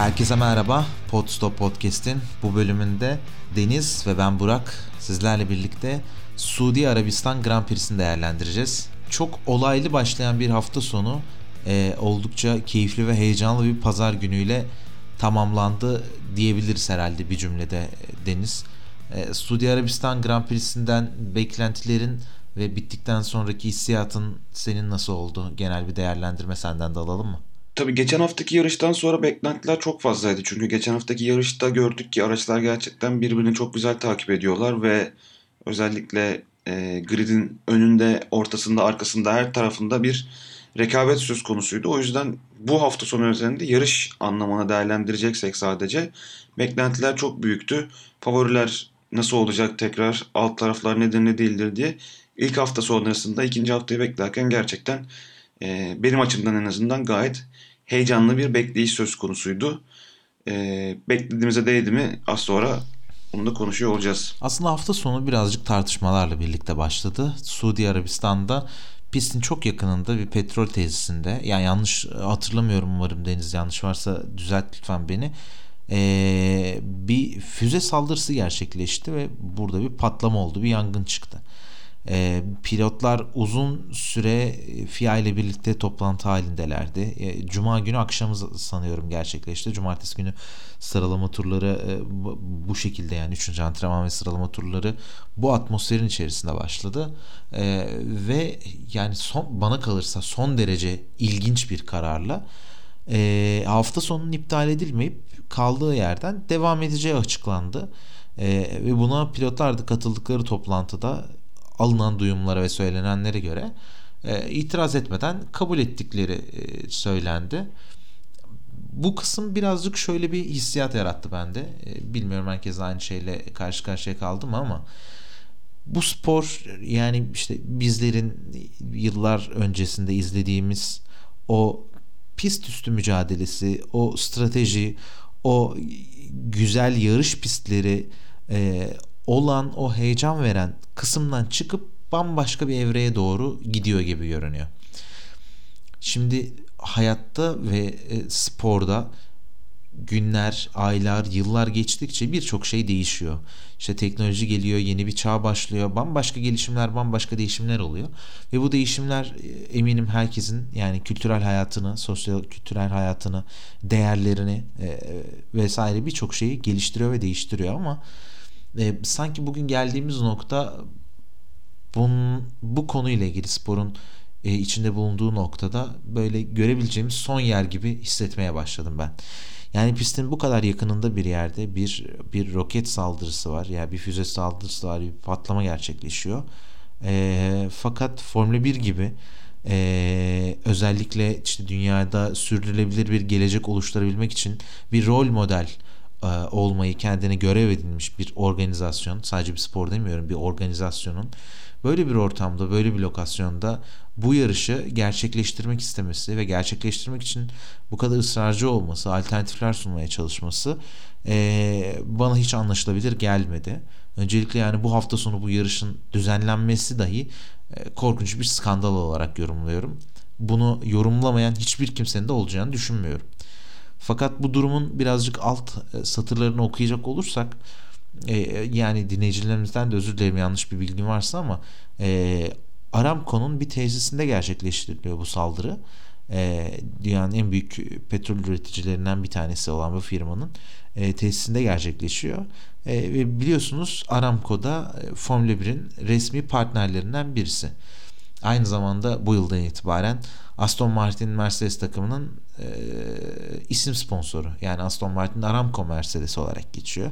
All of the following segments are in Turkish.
Herkese merhaba. Podstop Podcast'in bu bölümünde Deniz ve ben Burak sizlerle birlikte Suudi Arabistan Grand Prix'sini değerlendireceğiz. Çok olaylı başlayan bir hafta sonu e, oldukça keyifli ve heyecanlı bir pazar günüyle tamamlandı diyebiliriz herhalde bir cümlede e, Deniz. E, Suudi Arabistan Grand Prix'sinden beklentilerin ve bittikten sonraki hissiyatın senin nasıl oldu? Genel bir değerlendirme senden de alalım mı? Tabii geçen haftaki yarıştan sonra beklentiler çok fazlaydı. Çünkü geçen haftaki yarışta gördük ki araçlar gerçekten birbirini çok güzel takip ediyorlar ve özellikle e, gridin önünde, ortasında, arkasında her tarafında bir rekabet söz konusuydu. O yüzden bu hafta sonu üzerinde yarış anlamına değerlendireceksek sadece beklentiler çok büyüktü. Favoriler nasıl olacak tekrar, alt taraflar nedir ne değildir diye ilk hafta sonrasında ikinci haftayı beklerken gerçekten e, benim açımdan en azından gayet heyecanlı bir bekleyiş söz konusuydu. E, beklediğimize değdi mi az sonra onu da konuşuyor olacağız. Aslında hafta sonu birazcık tartışmalarla birlikte başladı. Suudi Arabistan'da pistin çok yakınında bir petrol tesisinde yani yanlış hatırlamıyorum umarım Deniz yanlış varsa düzelt lütfen beni. Ee, bir füze saldırısı gerçekleşti ve burada bir patlama oldu bir yangın çıktı. E, pilotlar uzun süre FIA ile birlikte toplantı halindelerdi. E, Cuma günü akşamı sanıyorum gerçekleşti. Cumartesi günü sıralama turları e, bu, bu şekilde yani 3. antrenman ve sıralama turları bu atmosferin içerisinde başladı. E, ve yani son bana kalırsa son derece ilginç bir kararla e, hafta sonunun iptal edilmeyip kaldığı yerden devam edeceği açıklandı. E, ve buna pilotlar da katıldıkları toplantıda alınan duyumlara ve söylenenlere göre e, itiraz etmeden kabul ettikleri e, söylendi. Bu kısım birazcık şöyle bir hissiyat yarattı bende. E, bilmiyorum herkes aynı şeyle karşı karşıya kaldı mı ama bu spor yani işte bizlerin yıllar öncesinde izlediğimiz o pist üstü mücadelesi, o strateji, o güzel yarış pistleri, e, olan o heyecan veren kısımdan çıkıp bambaşka bir evreye doğru gidiyor gibi görünüyor. Şimdi hayatta ve e, sporda günler, aylar, yıllar geçtikçe birçok şey değişiyor. İşte teknoloji geliyor, yeni bir çağ başlıyor, bambaşka gelişimler, bambaşka değişimler oluyor. Ve bu değişimler e, eminim herkesin yani kültürel hayatını, sosyal kültürel hayatını, değerlerini e, vesaire birçok şeyi geliştiriyor ve değiştiriyor ama e, sanki bugün geldiğimiz nokta bunun, bu konuyla ilgili sporun e, içinde bulunduğu noktada böyle görebileceğimiz son yer gibi hissetmeye başladım ben. Yani pistin bu kadar yakınında bir yerde bir bir roket saldırısı var. Yani bir füze saldırısı var. Bir patlama gerçekleşiyor. E, fakat Formula 1 gibi e, özellikle işte dünyada sürdürülebilir bir gelecek oluşturabilmek için bir rol model olmayı kendine görev edinmiş bir organizasyon sadece bir spor demiyorum bir organizasyonun böyle bir ortamda böyle bir lokasyonda bu yarışı gerçekleştirmek istemesi ve gerçekleştirmek için bu kadar ısrarcı olması alternatifler sunmaya çalışması e, bana hiç anlaşılabilir gelmedi. Öncelikle yani bu hafta sonu bu yarışın düzenlenmesi dahi e, korkunç bir skandal olarak yorumluyorum. Bunu yorumlamayan hiçbir kimsenin de olacağını düşünmüyorum. Fakat bu durumun birazcık alt e, satırlarını okuyacak olursak e, yani dinleyicilerimizden de özür dilerim yanlış bir bilgim varsa ama e, Aramco'nun bir tesisinde gerçekleştiriliyor bu saldırı. E, dünyanın en büyük petrol üreticilerinden bir tanesi olan bu firmanın e, tesisinde gerçekleşiyor. E, ve biliyorsunuz Aramco'da e, Formula 1'in resmi partnerlerinden birisi. Aynı zamanda bu yıldan itibaren Aston Martin Mercedes takımının e, isim sponsoru. Yani Aston Martin Aramco Mercedes olarak geçiyor.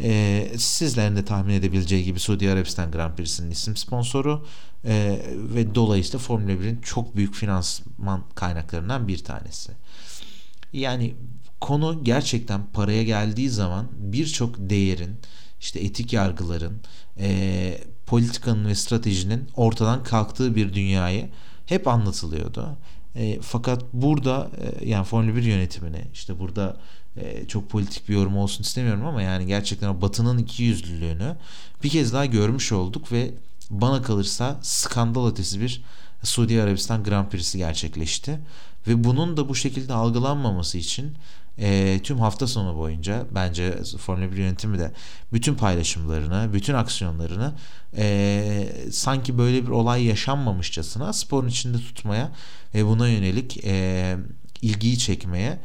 E, sizlerin de tahmin edebileceği gibi Suudi Arabistan Grand Prix'sinin isim sponsoru e, ve dolayısıyla Formula 1'in çok büyük finansman kaynaklarından bir tanesi. Yani konu gerçekten paraya geldiği zaman birçok değerin işte etik yargıların e, politikanın ve stratejinin ortadan kalktığı bir dünyayı hep anlatılıyordu. E, fakat burada e, yani Formula 1 yönetimini işte burada e, çok politik bir yorum olsun istemiyorum ama yani gerçekten o batının iki yüzlülüğünü bir kez daha görmüş olduk ve bana kalırsa skandal ötesi bir Suudi Arabistan Grand Prix'si gerçekleşti. Ve bunun da bu şekilde algılanmaması için e, tüm hafta sonu boyunca bence Formula 1 yönetimi de bütün paylaşımlarını, bütün aksiyonlarını e, sanki böyle bir olay yaşanmamışçasına sporun içinde tutmaya ve buna yönelik e, ilgiyi çekmeye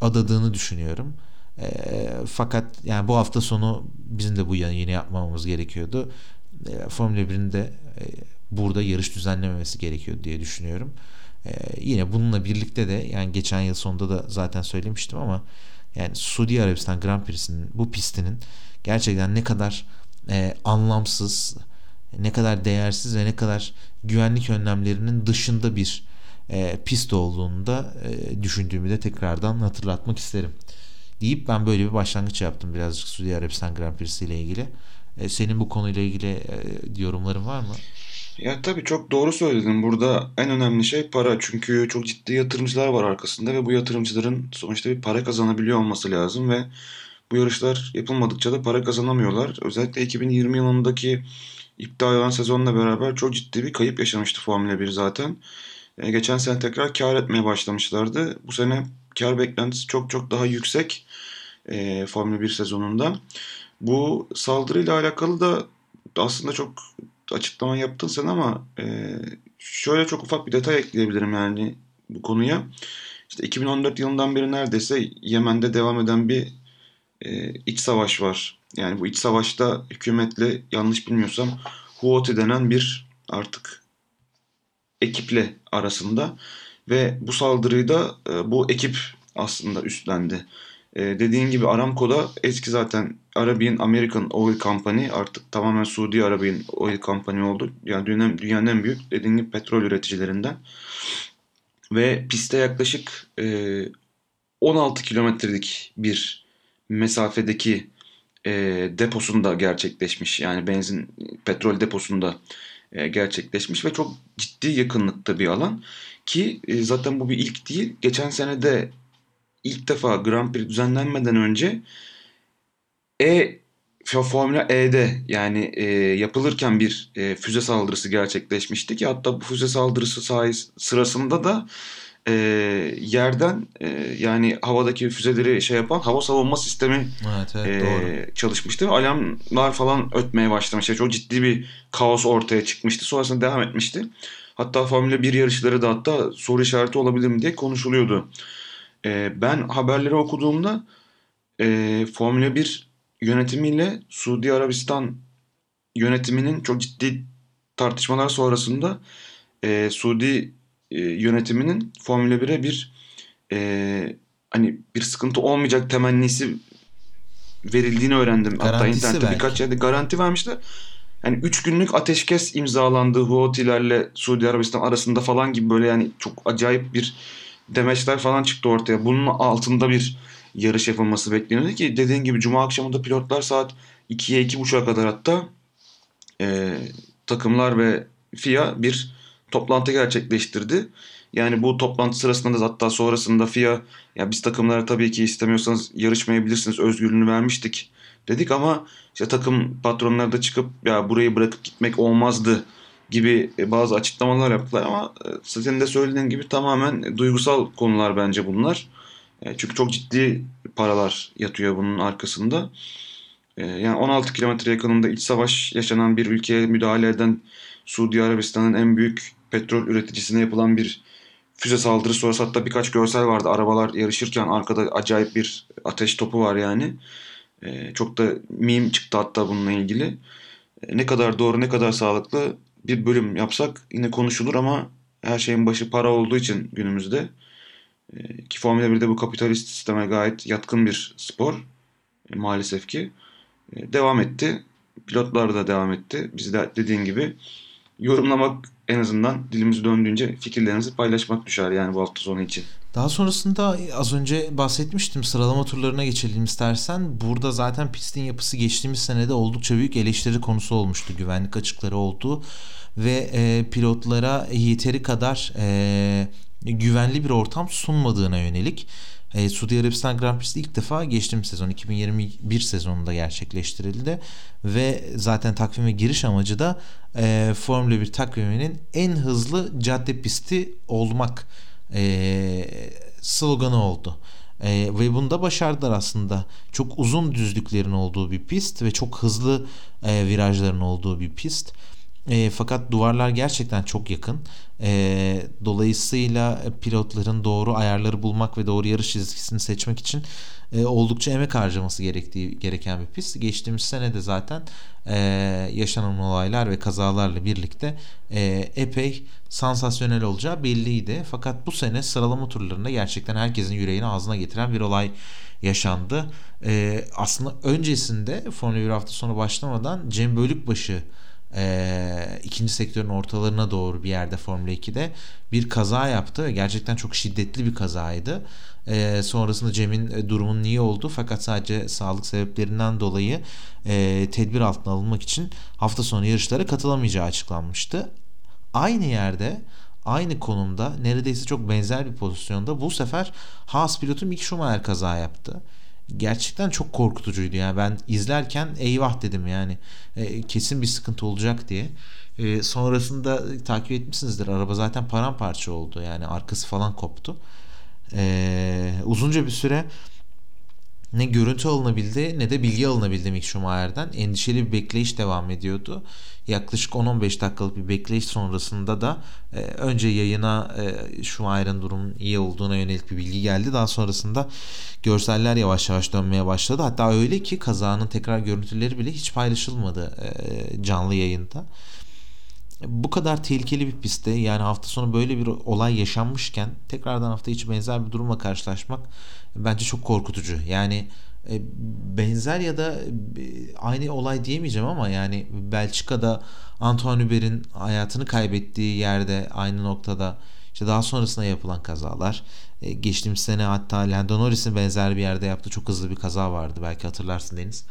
adadığını düşünüyorum. E, fakat yani bu hafta sonu bizim de bu yeni yapmamamız gerekiyordu. E, Formula 1'in de e, burada yarış düzenlememesi gerekiyor diye düşünüyorum. Ee, yine bununla birlikte de yani geçen yıl sonunda da zaten söylemiştim ama yani Suudi Arabistan Grand Prix'sinin bu pistinin gerçekten ne kadar e, anlamsız, ne kadar değersiz ve ne kadar güvenlik önlemlerinin dışında bir e, pist olduğunu da e, düşündüğümü de tekrardan hatırlatmak isterim. Deyip ben böyle bir başlangıç yaptım birazcık Suudi Arabistan Grand Prix'si ile ilgili. E, senin bu konuyla ilgili e, yorumların var mı? Ya tabii çok doğru söyledin. Burada en önemli şey para. Çünkü çok ciddi yatırımcılar var arkasında ve bu yatırımcıların sonuçta bir para kazanabiliyor olması lazım ve bu yarışlar yapılmadıkça da para kazanamıyorlar. Özellikle 2020 yılındaki iptal olan sezonla beraber çok ciddi bir kayıp yaşamıştı Formula 1 zaten. E, geçen sene tekrar kar etmeye başlamışlardı. Bu sene kar beklentisi çok çok daha yüksek e, Formula 1 sezonunda. Bu saldırıyla alakalı da aslında çok açıklama yaptın sen ama e, şöyle çok ufak bir detay ekleyebilirim yani bu konuya. İşte 2014 yılından beri neredeyse Yemen'de devam eden bir e, iç savaş var. Yani bu iç savaşta hükümetle yanlış bilmiyorsam Houthi denen bir artık ekiple arasında ve bu saldırıyı da e, bu ekip aslında üstlendi. E, dediğin gibi Aramco'da eski zaten Arabian American Oil Company artık tamamen Suudi Arabian Oil Company oldu. Yani dünyanın, dünyanın en büyük dediğim gibi petrol üreticilerinden. Ve piste yaklaşık e, 16 kilometrelik bir mesafedeki e, deposunda gerçekleşmiş. Yani benzin petrol deposunda e, gerçekleşmiş ve çok ciddi yakınlıkta bir alan. Ki e, zaten bu bir ilk değil. Geçen sene de ilk defa Grand Prix düzenlenmeden önce E Formula E'de yani e, yapılırken bir e, füze saldırısı gerçekleşmişti ki hatta bu füze saldırısı sayes sırasında da e, yerden e, yani havadaki füzeleri şey yapan hava savunma sistemi evet, evet, e, doğru. çalışmıştı. Alarmlar falan ötmeye başlamıştı. Çok ciddi bir kaos ortaya çıkmıştı. Sonrasında devam etmişti. Hatta Formula 1 yarışları da hatta soru işareti olabilir mi diye konuşuluyordu. E, ben haberleri okuduğumda e, Formula 1 yönetimiyle Suudi Arabistan yönetiminin çok ciddi tartışmalar sonrasında e, Suudi e, yönetiminin Formula 1'e bir e, hani bir sıkıntı olmayacak temennisi verildiğini öğrendim. Garantisi Hatta internette belki. birkaç yerde garanti vermişler. Yani 3 günlük ateşkes imzalandı Houthilerle Suudi Arabistan arasında falan gibi böyle yani çok acayip bir demeçler falan çıktı ortaya. Bunun altında bir yarış yapılması bekleniyordu ki dediğin gibi cuma akşamı da pilotlar saat 2'ye 2.30'a kadar hatta e, takımlar ve FIA bir toplantı gerçekleştirdi. Yani bu toplantı sırasında da hatta sonrasında FIA ya biz takımlara tabii ki istemiyorsanız yarışmayabilirsiniz özgürlüğünü vermiştik dedik ama işte takım patronları da çıkıp ya burayı bırakıp gitmek olmazdı gibi e, bazı açıklamalar yaptılar ama e, senin de söylediğin gibi tamamen duygusal konular bence bunlar. E, çünkü çok ciddi paralar yatıyor bunun arkasında. Yani 16 kilometre yakınında iç savaş yaşanan bir ülkeye müdahale eden Suudi Arabistan'ın en büyük petrol üreticisine yapılan bir füze saldırısı sonrası hatta birkaç görsel vardı. Arabalar yarışırken arkada acayip bir ateş topu var yani. Çok da meme çıktı hatta bununla ilgili. Ne kadar doğru ne kadar sağlıklı bir bölüm yapsak yine konuşulur ama her şeyin başı para olduğu için günümüzde e, ki Formula 1'de bu kapitalist sisteme gayet yatkın bir spor e, maalesef ki e, devam etti. Pilotlar da devam etti. Biz de dediğin gibi yorumlamak en azından dilimiz döndüğünce fikirlerinizi paylaşmak düşer yani bu hafta sonu için. Daha sonrasında az önce bahsetmiştim sıralama turlarına geçelim istersen. Burada zaten pistin yapısı geçtiğimiz senede oldukça büyük eleştiri konusu olmuştu. Güvenlik açıkları oldu ve e, pilotlara yeteri kadar e, güvenli bir ortam sunmadığına yönelik e, Suudi Arabistan Grand Prix'si ilk defa geçtiğimiz sezon 2021 sezonunda gerçekleştirildi ve zaten takvime giriş amacı da e, Formula 1 takviminin en hızlı cadde pisti olmak e, sloganı oldu. E, ve bunu da başardılar aslında. Çok uzun düzlüklerin olduğu bir pist ve çok hızlı e, virajların olduğu bir pist. E, fakat duvarlar gerçekten çok yakın. E, dolayısıyla pilotların doğru ayarları bulmak ve doğru yarış çizgisini seçmek için e, oldukça emek harcaması gerektiği gereken bir pist. Geçtiğimiz sene de zaten e, yaşanan olaylar ve kazalarla birlikte e, epey sansasyonel olacağı belliydi. Fakat bu sene sıralama turlarında gerçekten herkesin yüreğini ağzına getiren bir olay yaşandı. E, aslında öncesinde Formula 1 hafta sonu başlamadan Cem Bölükbaşı e, ikinci sektörün ortalarına doğru bir yerde Formula 2'de bir kaza yaptı ve gerçekten çok şiddetli bir kazaydı. E, sonrasında Cem'in e, durumunun iyi oldu fakat sadece sağlık sebeplerinden dolayı e, tedbir altına alınmak için hafta sonu yarışlara katılamayacağı açıklanmıştı. Aynı yerde aynı konumda neredeyse çok benzer bir pozisyonda bu sefer Haas pilotu Mick Schumacher kaza yaptı gerçekten çok korkutucuydu. Yani ben izlerken eyvah dedim yani e, kesin bir sıkıntı olacak diye. E, sonrasında takip etmişsinizdir. Araba zaten paramparça oldu. Yani arkası falan koptu. E, uzunca bir süre ne görüntü alınabildi ne de bilgi alınabildi Mick Schumacher'den. Endişeli bir bekleyiş devam ediyordu. Yaklaşık 10-15 dakikalık bir bekleyiş sonrasında da e, önce yayına e, Schumacher'ın durumun iyi olduğuna yönelik bir bilgi geldi. Daha sonrasında görseller yavaş yavaş dönmeye başladı. Hatta öyle ki kazanın tekrar görüntüleri bile hiç paylaşılmadı e, canlı yayında bu kadar tehlikeli bir pistte yani hafta sonu böyle bir olay yaşanmışken tekrardan hafta içi benzer bir durumla karşılaşmak bence çok korkutucu. Yani e, benzer ya da e, aynı olay diyemeyeceğim ama yani Belçika'da Antoine Hubert'in hayatını kaybettiği yerde aynı noktada işte daha sonrasında yapılan kazalar e, geçtiğimiz sene hatta Lando Norris'in benzer bir yerde yaptığı çok hızlı bir kaza vardı belki hatırlarsın Deniz.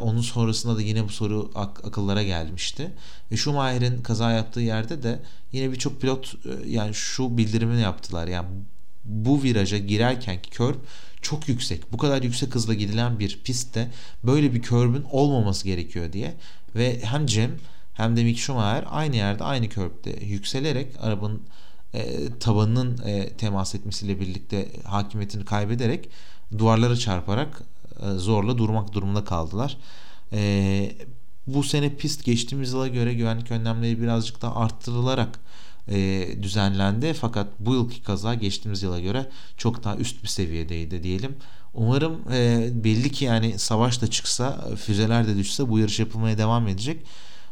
Onun sonrasında da yine bu soru ak- akıllara gelmişti. Ve Schumacher'in kaza yaptığı yerde de yine birçok pilot yani şu bildirimini yaptılar. Yani bu viraja girerken körb çok yüksek. Bu kadar yüksek hızla gidilen bir pistte böyle bir körbün olmaması gerekiyor diye. Ve hem Cem hem de Mick Schumacher aynı yerde aynı körbde yükselerek arabanın e, tabanının e, temas etmesiyle birlikte hakimiyetini kaybederek duvarlara çarparak e, zorla durmak durumunda kaldılar. E, bu sene pist geçtiğimiz yıla göre güvenlik önlemleri birazcık daha arttırılarak e, düzenlendi. Fakat bu yılki kaza geçtiğimiz yıla göre çok daha üst bir seviyedeydi diyelim. Umarım e, belli ki yani savaş da çıksa, füzeler de düşse bu yarış yapılmaya devam edecek.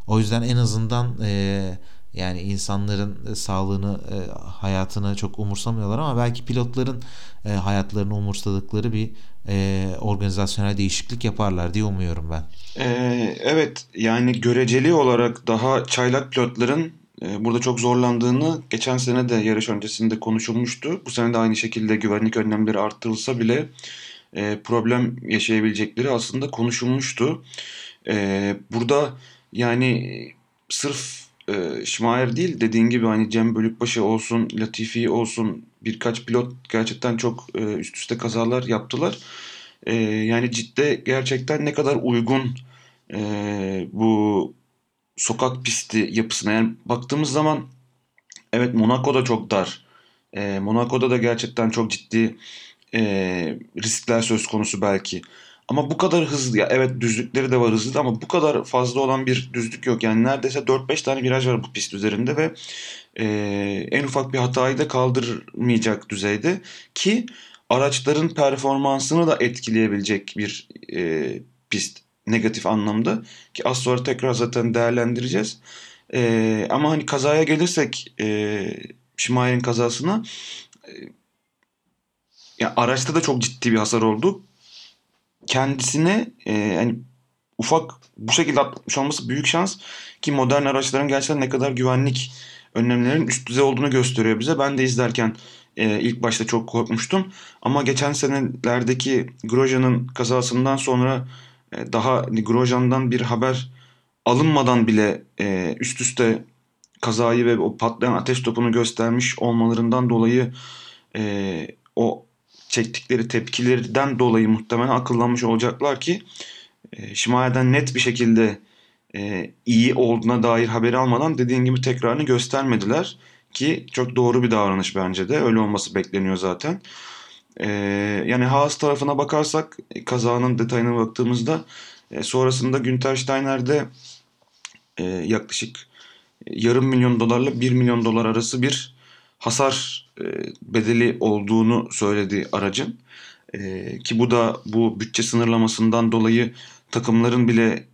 O yüzden en azından e, yani insanların sağlığını, e, hayatını çok umursamıyorlar ama belki pilotların e, hayatlarını umursadıkları bir e, organizasyonel değişiklik yaparlar diye umuyorum ben. Ee, evet yani göreceli olarak daha çaylak pilotların burada çok zorlandığını geçen sene de yarış öncesinde konuşulmuştu. Bu sene de aynı şekilde güvenlik önlemleri arttırılsa bile e, problem yaşayabilecekleri aslında konuşulmuştu. E, burada yani sırf e, Schmeier değil dediğin gibi hani Cem Bölükbaşı olsun, Latifi olsun birkaç pilot gerçekten çok e, üst üste kazalar yaptılar. E, yani cidde gerçekten ne kadar uygun bu sokak pisti yapısına. Yani baktığımız zaman evet Monaco'da çok dar. E, Monaco'da da gerçekten çok ciddi e, riskler söz konusu belki. Ama bu kadar hızlı ya evet düzlükleri de var hızlı ama bu kadar fazla olan bir düzlük yok. Yani neredeyse 4-5 tane viraj var bu pist üzerinde ve e, en ufak bir hatayı da kaldırmayacak düzeyde ki araçların performansını da etkileyebilecek bir e, pist negatif anlamda ki az sonra tekrar zaten değerlendireceğiz. E, ama hani kazaya gelirsek e, Schumacher'in kazasına e, ya araçta da çok ciddi bir hasar oldu kendisine e, yani ufak bu şekilde atlatmış olması büyük şans ki modern araçların gerçekten ne kadar güvenlik önlemlerinin üst düzey olduğunu gösteriyor bize. Ben de izlerken e, ilk başta çok korkmuştum ama geçen senelerdeki Grosjean'ın kazasından sonra daha Grosjean'dan bir haber alınmadan bile e, üst üste kazayı ve o patlayan ateş topunu göstermiş olmalarından dolayı e, o çektikleri tepkilerden dolayı muhtemelen akıllanmış olacaklar ki e, Şimaye'den net bir şekilde e, iyi olduğuna dair haberi almadan dediğin gibi tekrarını göstermediler ki çok doğru bir davranış bence de öyle olması bekleniyor zaten. E, yani Haas tarafına bakarsak kazanın detayına baktığımızda e, sonrasında Günter Steiner'de e, yaklaşık yarım milyon dolarla 1 milyon dolar arası bir hasar e, bedeli olduğunu söyledi aracın. E, ki bu da bu bütçe sınırlamasından dolayı takımların bile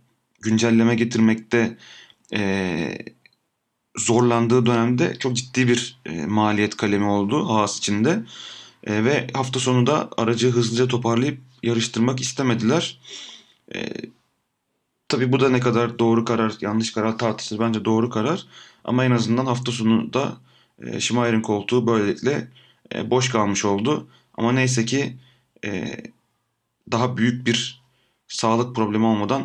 güncelleme getirmekte e, zorlandığı dönemde çok ciddi bir e, maliyet kalemi oldu Haas içinde. E, ve hafta sonu da aracı hızlıca toparlayıp yarıştırmak istemediler. E, tabii bu da ne kadar doğru karar, yanlış karar tartışılır. Bence doğru karar. Ama en azından hafta sonu da e, Schumacher'in koltuğu böylelikle e, boş kalmış oldu. Ama neyse ki e, daha büyük bir sağlık problemi olmadan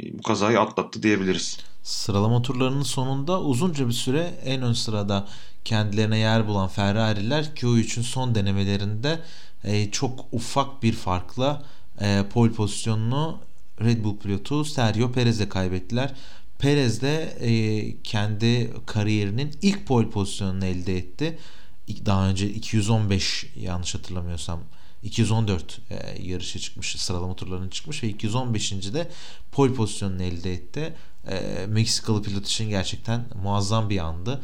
e, bu kazayı atlattı diyebiliriz. Sıralama turlarının sonunda uzunca bir süre en ön sırada kendilerine yer bulan Ferrari'ler Q3'ün son denemelerinde e, çok ufak bir farkla e, pole pozisyonunu Red Bull pilotu Sergio Perez'e kaybettiler. Perez de e, kendi kariyerinin ilk pole pozisyonunu elde etti. Daha önce 215 yanlış hatırlamıyorsam 214 e, yarışa çıkmış, sıralama turlarına çıkmış ve 215. de pole pozisyonunu elde etti. E, Meksikalı pilot için gerçekten muazzam bir andı.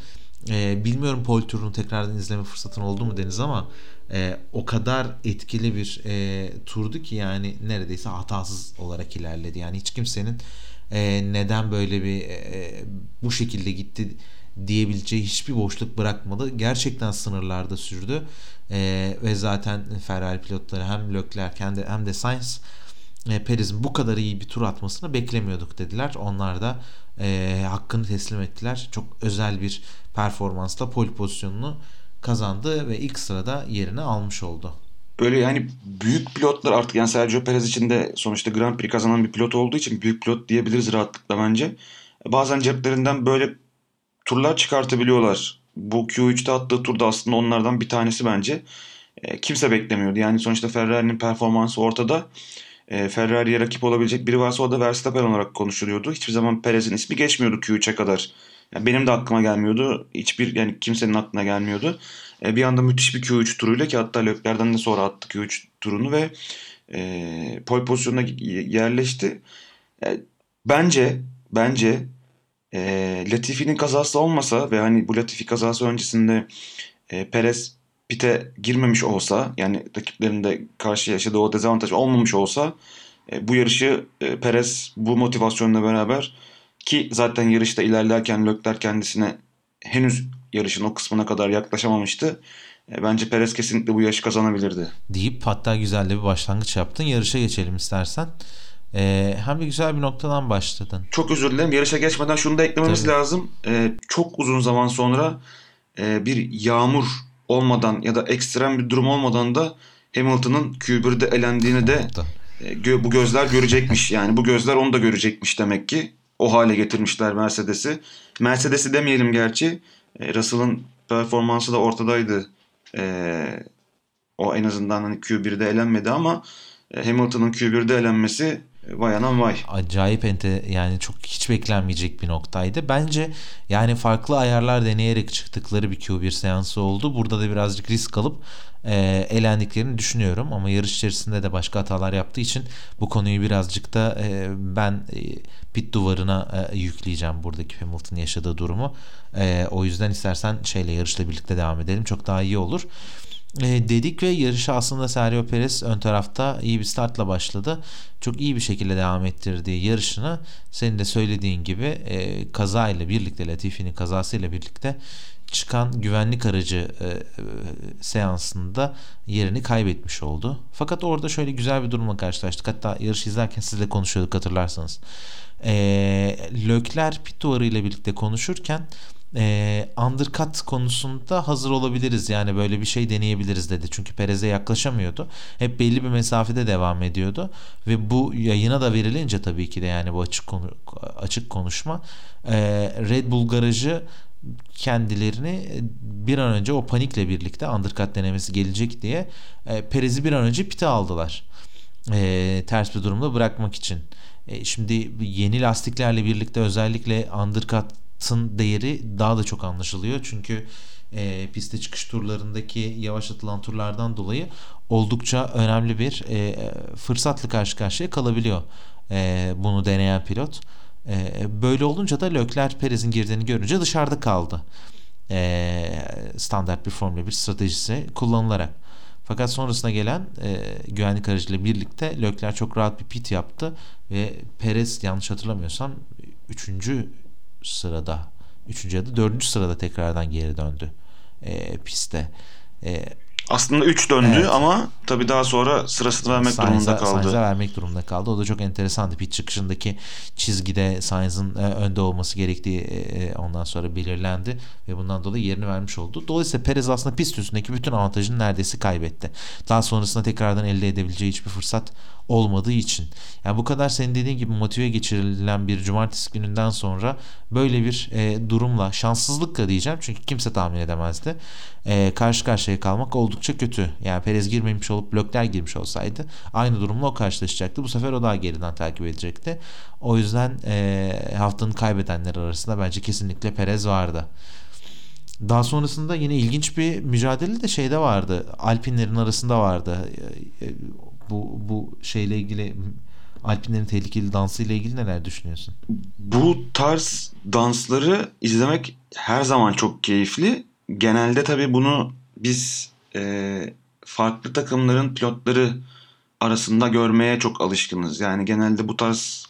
E, bilmiyorum pole turunu tekrardan izleme fırsatın oldu mu Deniz ama e, o kadar etkili bir e, turdu ki yani neredeyse hatasız olarak ilerledi. Yani hiç kimsenin e, neden böyle bir e, bu şekilde gitti diyebileceği hiçbir boşluk bırakmadı. Gerçekten sınırlarda sürdü. E, ve zaten Ferrari pilotları hem Leclerc hem de, hem de Sainz e, Perez'in bu kadar iyi bir tur atmasını beklemiyorduk dediler. Onlar da e, hakkını teslim ettiler. Çok özel bir performansla pole pozisyonunu kazandı ve ilk sırada yerini almış oldu. Böyle yani büyük pilotlar artık yani Sergio Perez için de sonuçta Grand Prix kazanan bir pilot olduğu için büyük pilot diyebiliriz rahatlıkla bence. Bazen ceplerinden böyle turlar çıkartabiliyorlar. Bu Q3'te attığı turda aslında onlardan bir tanesi bence. E, kimse beklemiyordu. Yani sonuçta Ferrari'nin performansı ortada. E, Ferrari'ye rakip olabilecek biri varsa o da Verstappen olarak konuşuluyordu. Hiçbir zaman Perez'in ismi geçmiyordu Q3'e kadar. Yani benim de aklıma gelmiyordu. Hiçbir yani kimsenin aklına gelmiyordu. E, bir anda müthiş bir Q3 turuyla ki hatta Lökler'den de sonra attı Q3 turunu ve e, pole pozisyonuna yerleşti. E, bence bence e, Latifi'nin kazası olmasa ve hani bu Latifi kazası öncesinde e, Perez pite girmemiş olsa yani rakiplerinde karşı yaşadığı o dezavantaj olmamış olsa e, bu yarışı e, Perez bu motivasyonla beraber ki zaten yarışta ilerlerken Lökler kendisine henüz yarışın o kısmına kadar yaklaşamamıştı. E, bence Perez kesinlikle bu yarışı kazanabilirdi. Deyip hatta güzel de bir başlangıç yaptın. Yarışa geçelim istersen. Ee, hem de güzel bir noktadan başladın. Çok özür dilerim. Yarışa geçmeden şunu da eklememiz Tabii. lazım. Ee, çok uzun zaman sonra e, bir yağmur olmadan ya da ekstrem bir durum olmadan da Hamilton'ın Q1'de elendiğini de e, gö- bu gözler görecekmiş. Yani bu gözler onu da görecekmiş demek ki. O hale getirmişler Mercedes'i. Mercedes'i demeyelim gerçi. E, Russell'ın performansı da ortadaydı. E, o en azından hani Q1'de elenmedi ama e, Hamilton'ın Q1'de elenmesi Vay anam vay. Acayip ente yani çok hiç beklenmeyecek bir noktaydı. Bence yani farklı ayarlar deneyerek çıktıkları bir Q1 seansı oldu. Burada da birazcık risk alıp e, elendiklerini düşünüyorum. Ama yarış içerisinde de başka hatalar yaptığı için bu konuyu birazcık da e, ben e, pit duvarına e, yükleyeceğim buradaki Hamilton yaşadığı durumu. E, o yüzden istersen şeyle yarışla birlikte devam edelim. Çok daha iyi olur e, dedik ve yarışı aslında Sergio Perez ön tarafta iyi bir startla başladı. Çok iyi bir şekilde devam ettirdi yarışını. Senin de söylediğin gibi e, kaza ile birlikte Latifi'nin kazasıyla birlikte çıkan güvenlik aracı e, e, seansında yerini kaybetmiş oldu. Fakat orada şöyle güzel bir durumla karşılaştık. Hatta yarış izlerken sizle konuşuyorduk hatırlarsanız. E, Lökler pit ile birlikte konuşurken e, undercut konusunda hazır olabiliriz. Yani böyle bir şey deneyebiliriz dedi. Çünkü Perez'e yaklaşamıyordu. Hep belli bir mesafede devam ediyordu. Ve bu yayına da verilince tabii ki de yani bu açık konu, açık konuşma e, Red Bull garajı kendilerini bir an önce o panikle birlikte undercut denemesi gelecek diye e, Perez'i bir an önce pite aldılar. E, ters bir durumda bırakmak için. E, şimdi yeni lastiklerle birlikte özellikle undercut tın değeri daha da çok anlaşılıyor. Çünkü e, piste çıkış turlarındaki yavaşlatılan turlardan dolayı oldukça önemli bir e, fırsatla karşı karşıya kalabiliyor e, bunu deneyen pilot. E, böyle olunca da Leclerc Perez'in girdiğini görünce dışarıda kaldı. E, standart bir Formula 1 stratejisi kullanılarak. Fakat sonrasında gelen e, güvenlik aracıyla birlikte Leclerc çok rahat bir pit yaptı ve Perez yanlış hatırlamıyorsam 3. sırada 3. ya da 4. sırada tekrardan geri döndü e, piste. E, aslında 3 döndü evet. ama tabii daha sonra sırasını vermek Sainz'a, durumunda kaldı. Sainz'a vermek durumunda kaldı. O da çok enteresandı. Pit çıkışındaki çizgide Sainz'ın e, önde olması gerektiği e, e, ondan sonra belirlendi ve bundan dolayı yerini vermiş oldu. Dolayısıyla Perez aslında pist üstündeki bütün avantajını neredeyse kaybetti. Daha sonrasında tekrardan elde edebileceği hiçbir fırsat olmadığı için. Yani bu kadar senin dediğin gibi motive geçirilen bir cumartesi gününden sonra böyle bir e, durumla şanssızlıkla diyeceğim çünkü kimse tahmin edemezdi. E, karşı karşıya kalmak oldukça kötü. Yani Perez girmemiş olup Lökler girmiş olsaydı aynı durumla o karşılaşacaktı. Bu sefer o daha geriden takip edecekti. O yüzden e, haftanın kaybedenler arasında bence kesinlikle Perez vardı. Daha sonrasında yine ilginç bir mücadele de şeyde vardı. Alpinlerin arasında vardı. Bu bu şeyle ilgili Alpinlerin tehlikeli dansı ile ilgili neler düşünüyorsun? Bu tarz dansları izlemek her zaman çok keyifli. Genelde tabii bunu biz e, farklı takımların pilotları arasında görmeye çok alışkınız. Yani genelde bu tarz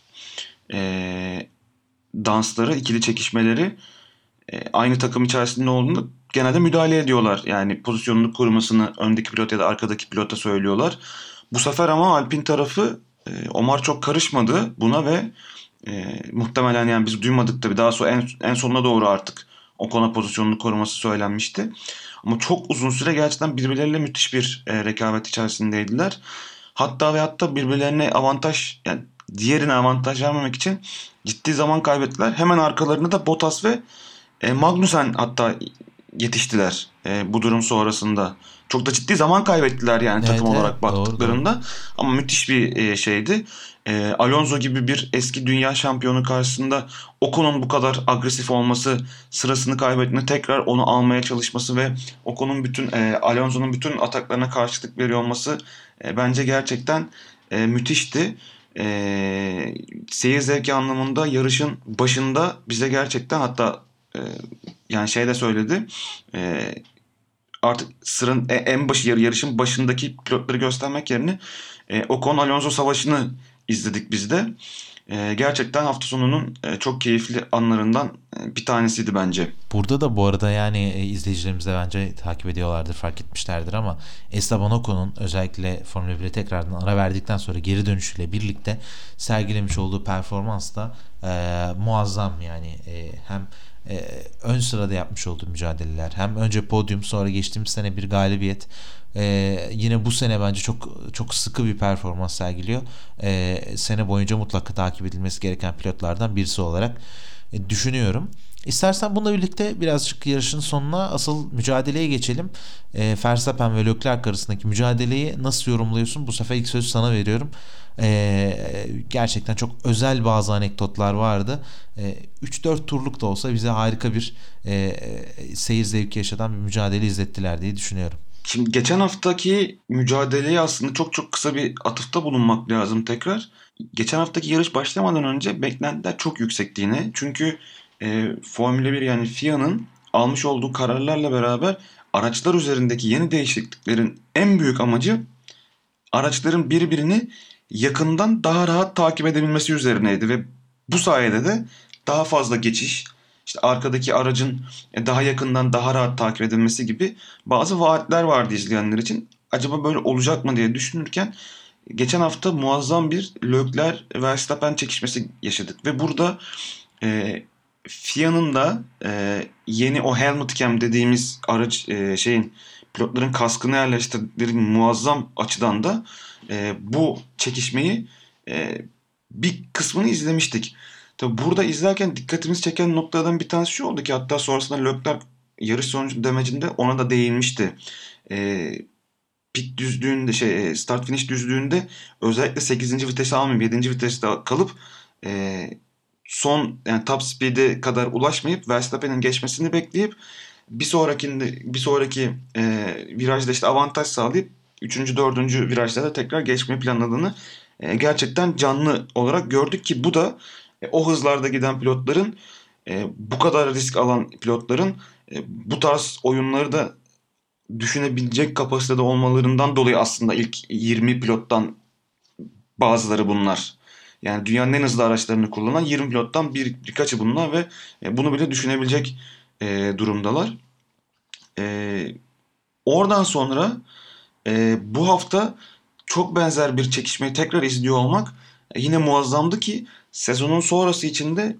e, dansları, ikili çekişmeleri e, aynı takım içerisinde olduğunda genelde müdahale ediyorlar. Yani pozisyonunu korumasını öndeki pilot ya da arkadaki pilota söylüyorlar. Bu sefer ama Alpin tarafı e, Omar çok karışmadı buna ve e, muhtemelen yani biz duymadık tabii daha sonra en, en sonuna doğru artık o konu pozisyonunu koruması söylenmişti. Ama çok uzun süre gerçekten birbirleriyle müthiş bir e, rekabet içerisindeydiler. Hatta ve hatta birbirlerine avantaj yani diğerine avantaj vermemek için ciddi zaman kaybettiler. Hemen arkalarında da Bottas ve e, Magnussen hatta yetiştiler e, bu durum sonrasında. Çok da ciddi zaman kaybettiler yani evet, takım evet, olarak baktıklarında. Doğru, doğru. Ama müthiş bir e, şeydi. E, Alonso gibi bir eski dünya şampiyonu karşısında Ocon'un bu kadar agresif olması, sırasını kaybettiğinde tekrar onu almaya çalışması ve Ocon'un bütün e, Alonso'nun bütün ataklarına karşılık veriyor olması e, bence gerçekten e, müthişti. E, seyir zevki anlamında yarışın başında bize gerçekten hatta e, yani şey de söyledi. E, artık sırın e, en başı yarışın başındaki pilotları göstermek yerine e, Ocon Alonso savaşını izledik biz de. E, gerçekten hafta sonunun e, çok keyifli anlarından e, bir tanesiydi bence. Burada da bu arada yani e, izleyicilerimiz de bence takip ediyorlardır, fark etmişlerdir ama Esteban Ocon'un özellikle Formula 1'e tekrardan ara verdikten sonra geri dönüşüyle birlikte sergilemiş olduğu performans da e, muazzam yani e, hem e, ön sırada yapmış olduğu mücadeleler. Hem önce podyum sonra geçtiğimiz sene bir galibiyet. E, yine bu sene bence çok çok sıkı bir performans sergiliyor. E, sene boyunca mutlaka takip edilmesi gereken pilotlardan birisi olarak e, düşünüyorum. İstersen bununla birlikte birazcık yarışın sonuna asıl mücadeleye geçelim. E, Verstappen ve Leclerc arasındaki mücadeleyi nasıl yorumluyorsun? Bu sefer ilk sözü sana veriyorum. E, gerçekten çok özel bazı anekdotlar vardı. E, 3-4 turluk da olsa bize harika bir e, seyir zevki yaşatan bir mücadele izlettiler diye düşünüyorum. Şimdi geçen haftaki mücadeleyi aslında çok çok kısa bir atıfta bulunmak lazım tekrar. Geçen haftaki yarış başlamadan önce beklentiler çok yüksekti yine. Çünkü e, Formula 1 yani FIA'nın almış olduğu kararlarla beraber araçlar üzerindeki yeni değişikliklerin en büyük amacı araçların birbirini yakından daha rahat takip edebilmesi üzerineydi ve bu sayede de daha fazla geçiş, işte arkadaki aracın daha yakından daha rahat takip edilmesi gibi bazı vaatler vardı izleyenler için. Acaba böyle olacak mı diye düşünürken geçen hafta muazzam bir Leclerc Verstappen çekişmesi yaşadık ve burada e, FIA'nın da e, yeni o helmet cam dediğimiz araç e, şeyin pilotların kaskını yerleştirdikleri muazzam açıdan da e, bu çekişmeyi e, bir kısmını izlemiştik. Tabi burada izlerken dikkatimizi çeken noktalardan bir tanesi şu oldu ki hatta sonrasında Leclerc yarış sonucu demecinde ona da değinmişti. E, pit düzlüğünde şey e, start finish düzlüğünde özellikle 8. vitesi almayıp 7. viteste kalıp e, son yani top speed'e kadar ulaşmayıp Verstappen'in geçmesini bekleyip bir sonrakinde bir sonraki e, virajda işte avantaj sağlayıp 3. 4. virajlarda tekrar geçmeyi planladığını e, gerçekten canlı olarak gördük ki bu da e, o hızlarda giden pilotların e, bu kadar risk alan pilotların e, bu tarz oyunları da düşünebilecek kapasitede olmalarından dolayı aslında ilk 20 pilottan bazıları bunlar. Yani dünyanın en hızlı araçlarını kullanan 20 pilottan bir, birkaçı bunlar ve e, bunu bile düşünebilecek e, durumdalar. E, oradan sonra e, bu hafta çok benzer bir çekişmeyi tekrar izliyor olmak e, yine muazzamdı ki sezonun sonrası içinde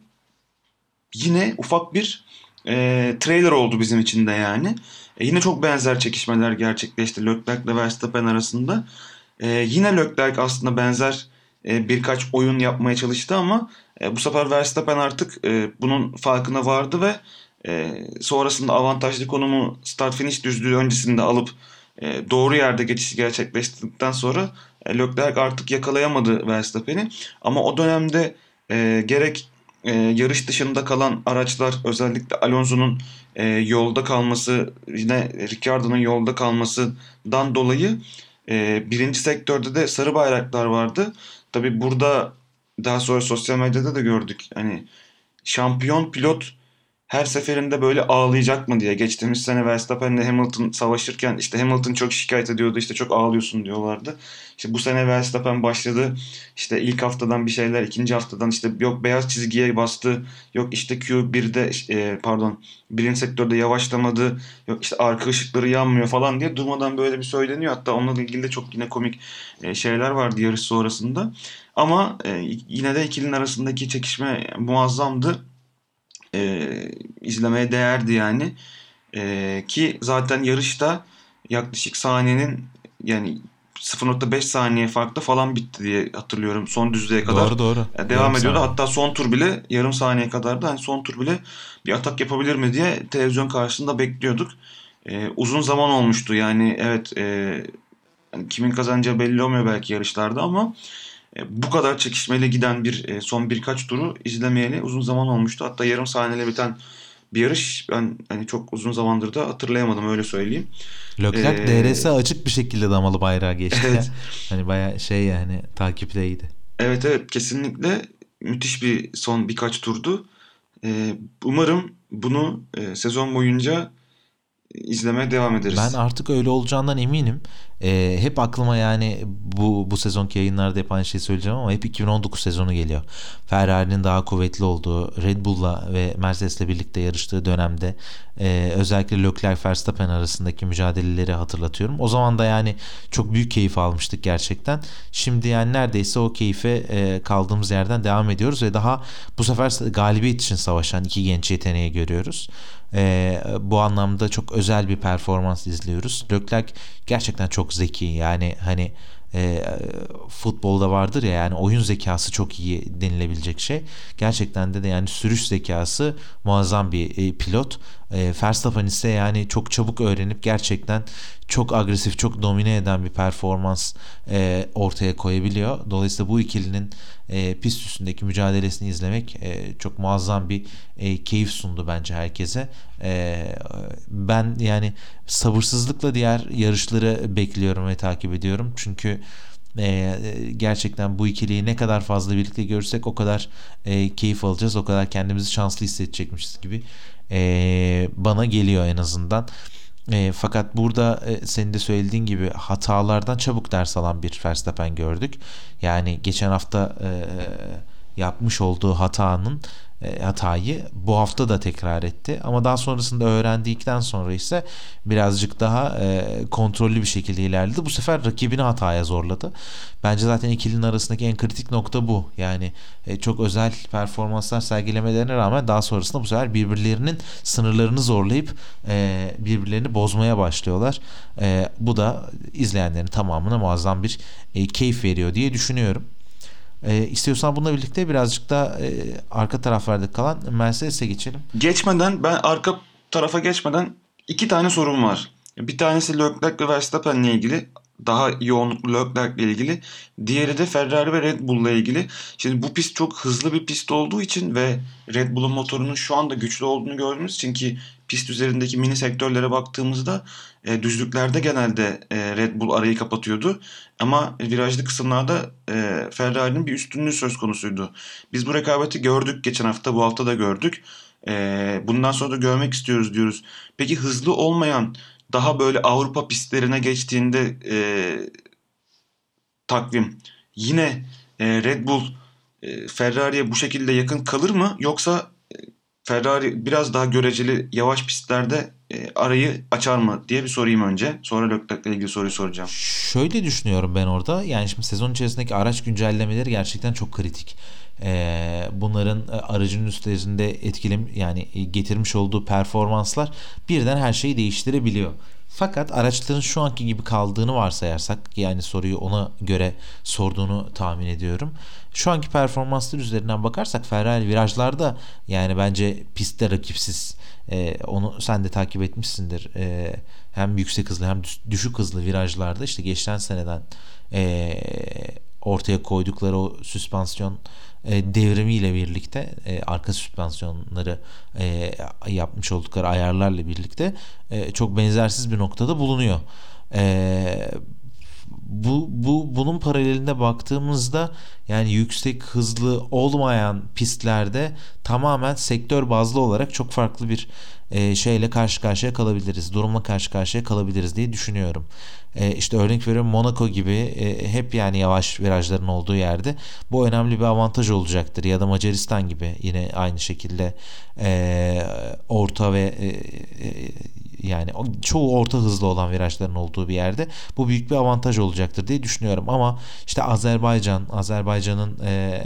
yine ufak bir e, trailer oldu bizim için de yani. E, yine çok benzer çekişmeler gerçekleşti Leclerc ile Verstappen arasında. E, yine Leclerc aslında benzer e, birkaç oyun yapmaya çalıştı ama e, bu sefer Verstappen artık e, bunun farkına vardı ve e, sonrasında avantajlı konumu start finish düzlüğü öncesinde alıp e, doğru yerde geçişi gerçekleştirdikten sonra e, Leclerc artık yakalayamadı Verstappen'i. Ama o dönemde e, gerek e, yarış dışında kalan araçlar özellikle Alonso'nun e, yolda kalması yine Ricciardo'nun yolda kalmasından dolayı e, birinci sektörde de sarı bayraklar vardı. Tabi burada daha sonra sosyal medyada da gördük. Hani şampiyon pilot her seferinde böyle ağlayacak mı diye. Geçtiğimiz sene Verstappen'le Hamilton savaşırken işte Hamilton çok şikayet ediyordu. işte çok ağlıyorsun diyorlardı. İşte bu sene Verstappen başladı. İşte ilk haftadan bir şeyler, ikinci haftadan işte yok beyaz çizgiye bastı. Yok işte Q1'de e, pardon birinci sektörde yavaşlamadı. Yok işte arka ışıkları yanmıyor falan diye durmadan böyle bir söyleniyor. Hatta onunla ilgili de çok yine komik e, şeyler vardı yarış sonrasında. Ama e, yine de ikilinin arasındaki çekişme muazzamdı e, izlemeye değerdi yani. E, ki zaten yarışta yaklaşık saniyenin yani 0.5 saniye farklı falan bitti diye hatırlıyorum son düzlüğe kadar. Doğru doğru. Yani devam yarım ediyordu. Saniye. Hatta son tur bile yarım saniye kadar da hani son tur bile bir atak yapabilir mi diye televizyon karşısında bekliyorduk. Ee, uzun zaman olmuştu yani evet e, yani kimin kazanacağı belli olmuyor belki yarışlarda ama e, bu kadar çekişmeli giden bir e, son birkaç turu izlemeyeli uzun zaman olmuştu. Hatta yarım saniyeyle biten bir yarış ben hani çok uzun zamandır da hatırlayamadım öyle söyleyeyim. Leclerc ee, DRS açık bir şekilde damalı bayrağı geçti. Evet. hani baya şey yani takipteydi. Evet evet kesinlikle müthiş bir son birkaç turdu. Ee, umarım bunu e, sezon boyunca izlemeye devam ederiz. Ben artık öyle olacağından eminim. E, hep aklıma yani bu bu sezonki yayınlarda hep aynı şeyi söyleyeceğim ama hep 2019 sezonu geliyor. Ferrari'nin daha kuvvetli olduğu, Red Bull'la ve Mercedes'le birlikte yarıştığı dönemde e, özellikle Leclerc Verstappen arasındaki mücadeleleri hatırlatıyorum. O zaman da yani çok büyük keyif almıştık gerçekten. Şimdi yani neredeyse o keyfe e, kaldığımız yerden devam ediyoruz ve daha bu sefer galibiyet için savaşan iki genç yeteneği görüyoruz. E, bu anlamda çok özel bir performans izliyoruz. Leclerc gerçekten çok zeki yani hani e, futbolda vardır ya yani oyun zekası çok iyi denilebilecek şey. Gerçekten de de yani sürüş zekası muazzam bir e, pilot. E, Verstappen ise yani çok çabuk öğrenip gerçekten çok agresif, çok domine eden bir performans e, ortaya koyabiliyor. Dolayısıyla bu ikilinin e, pist üstündeki mücadelesini izlemek e, çok muazzam bir e, keyif sundu bence herkese. E, ben yani sabırsızlıkla diğer yarışları bekliyorum ve takip ediyorum. Çünkü e, gerçekten bu ikiliyi ne kadar fazla birlikte görürsek o kadar e, keyif alacağız, o kadar kendimizi şanslı hissedecekmişiz gibi e, bana geliyor en azından. E, fakat burada e, senin de söylediğin gibi hatalardan çabuk ders alan bir Verstappen gördük. Yani geçen hafta e, yapmış olduğu hatanın e, hatayı bu hafta da tekrar etti. Ama daha sonrasında öğrendikten sonra ise birazcık daha e, kontrollü bir şekilde ilerledi. Bu sefer rakibini hataya zorladı. Bence zaten ikilinin arasındaki en kritik nokta bu. Yani e, çok özel performanslar sergilemelerine rağmen daha sonrasında bu sefer birbirlerinin sınırlarını zorlayıp e, birbirlerini bozmaya başlıyorlar. E, bu da izleyenlerin tamamına muazzam bir e, keyif veriyor diye düşünüyorum. E, istiyorsan bununla birlikte birazcık da e, arka taraflarda kalan Mercedes'e geçelim. Geçmeden ben arka tarafa geçmeden iki tane sorum var. Bir tanesi Leclerc ve Verstappen'le ilgili daha yoğunluklu Leclerc ile ilgili. Diğeri de Ferrari ve Red Bull ile ilgili. Şimdi bu pist çok hızlı bir pist olduğu için ve Red Bull'un motorunun şu anda güçlü olduğunu gördüğümüz için ki pist üzerindeki mini sektörlere baktığımızda e, düzlüklerde genelde e, Red Bull arayı kapatıyordu. Ama virajlı kısımlarda e, Ferrari'nin bir üstünlüğü söz konusuydu. Biz bu rekabeti gördük geçen hafta, bu hafta da gördük. E, bundan sonra da görmek istiyoruz diyoruz. Peki hızlı olmayan daha böyle Avrupa pistlerine geçtiğinde e, takvim yine e, Red Bull e, Ferrari'ye bu şekilde yakın kalır mı? Yoksa Ferrari biraz daha göreceli yavaş pistlerde e, arayı açar mı diye bir sorayım önce. Sonra Leclerc'le ilgili soruyu soracağım. Şöyle düşünüyorum ben orada. Yani şimdi sezon içerisindeki araç güncellemeleri gerçekten çok kritik. Ee, bunların aracın üstlerinde etkilim yani getirmiş olduğu performanslar birden her şeyi değiştirebiliyor. Fakat araçların şu anki gibi kaldığını varsayarsak yani soruyu ona göre sorduğunu tahmin ediyorum. Şu anki performanslar üzerinden bakarsak Ferrari virajlarda yani bence pistte rakipsiz. Ee, onu sen de takip etmişsindir. Ee, hem yüksek hızlı hem düşük hızlı virajlarda işte geçen seneden e, ortaya koydukları o süspansiyon e, devrimiyle birlikte e, arka süspansiyonları e, yapmış oldukları ayarlarla birlikte e, çok benzersiz bir noktada bulunuyor. E, bu, bu bunun paralelinde baktığımızda yani yüksek hızlı olmayan pistlerde tamamen sektör bazlı olarak çok farklı bir e, şeyle karşı karşıya kalabiliriz. Durumla karşı karşıya kalabiliriz diye düşünüyorum. E, işte örnek veriyorum Monaco gibi e, hep yani yavaş virajların olduğu yerde bu önemli bir avantaj olacaktır. Ya da Macaristan gibi yine aynı şekilde e, orta ve e, e, yani çoğu orta hızlı olan virajların olduğu bir yerde bu büyük bir avantaj olacaktır diye düşünüyorum ama işte Azerbaycan Azerbaycan'ın e,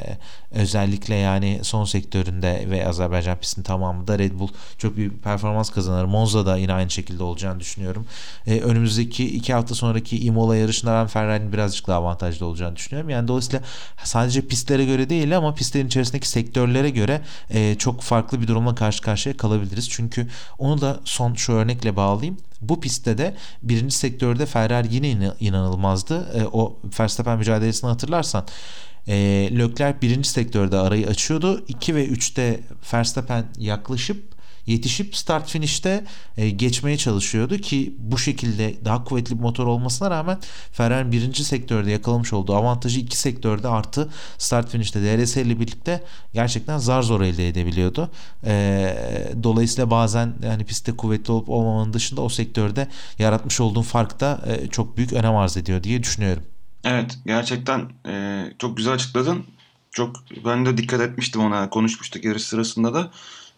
özellikle yani son sektöründe ve Azerbaycan pistinin tamamında Red Bull çok büyük performans kazanır. Monza'da yine aynı şekilde olacağını düşünüyorum. E, önümüzdeki iki hafta sonraki Imola yarışında ben Ferrari'nin birazcık daha avantajlı olacağını düşünüyorum. Yani dolayısıyla sadece pistlere göre değil ama pistlerin içerisindeki sektörlere göre e, çok farklı bir durumla karşı karşıya kalabiliriz. Çünkü onu da son şu örnekle bağlayayım. Bu pistte de birinci sektörde Ferrari yine inanılmazdı. E, o Verstappen mücadelesini hatırlarsan e, Leclerc birinci sektörde arayı açıyordu. 2 ve 3'te Verstappen yaklaşıp yetişip start finish'te e, geçmeye çalışıyordu ki bu şekilde daha kuvvetli bir motor olmasına rağmen Ferrari birinci sektörde yakalamış olduğu avantajı iki sektörde artı start finish'te DRS ile birlikte gerçekten zar zor elde edebiliyordu. E, dolayısıyla bazen yani pistte kuvvetli olup olmamanın dışında o sektörde yaratmış olduğun fark da e, çok büyük önem arz ediyor diye düşünüyorum. Evet gerçekten e, çok güzel açıkladın. Çok ben de dikkat etmiştim ona konuşmuştuk yarış sırasında da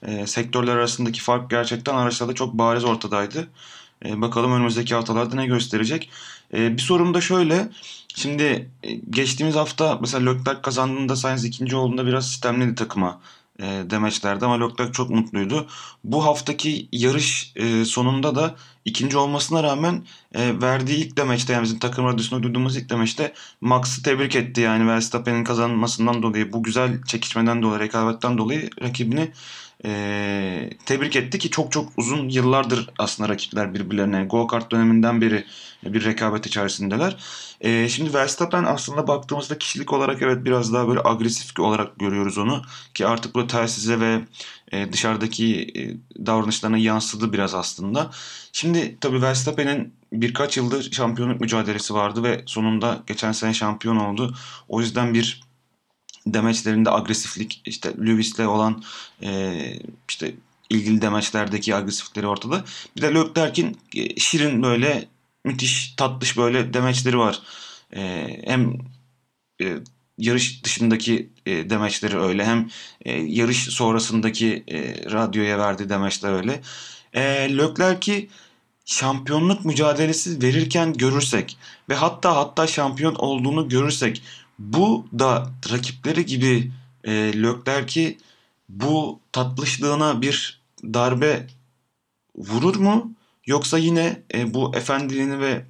e, sektörler arasındaki fark gerçekten araçlarda çok bariz ortadaydı. E, bakalım önümüzdeki haftalarda ne gösterecek. E, bir sorum da şöyle. Şimdi e, geçtiğimiz hafta mesela Leclerc kazandığında Sainz ikinci olduğunda biraz sistemliydi takıma e, demeçlerdi ama Leclerc çok mutluydu. Bu haftaki yarış e, sonunda da ikinci olmasına rağmen e, verdiği ilk demeçte yani bizim takım radyosunda duyduğumuz ilk demeçte Max'ı tebrik etti yani Verstappen'in kazanmasından dolayı bu güzel çekişmeden dolayı rekabetten dolayı rakibini e, tebrik etti ki çok çok uzun yıllardır aslında rakipler birbirlerine go kart döneminden beri bir rekabet içerisindeler. E, şimdi Verstappen aslında baktığımızda kişilik olarak evet biraz daha böyle agresif olarak görüyoruz onu ki artık bu telsize ve e, dışarıdaki e, davranışlarına yansıdı biraz aslında. Şimdi tabii Verstappen'in birkaç yıldır şampiyonluk mücadelesi vardı ve sonunda geçen sene şampiyon oldu. O yüzden bir demeçlerinde agresiflik işte Lewis'le olan e, işte ilgili demeçlerdeki agresiflikleri ortada. Bir de Leclerc'in e, şirin böyle müthiş tatlış böyle demeçleri var. E, hem e, yarış dışındaki e, demeçleri öyle hem e, yarış sonrasındaki e, radyoya verdiği demeçler öyle. E, Leclerc'i şampiyonluk mücadelesi verirken görürsek ve hatta hatta şampiyon olduğunu görürsek bu da rakipleri gibi e, Leclerc'i bu tatlışlığına bir darbe vurur mu? Yoksa yine e, bu efendiliğini ve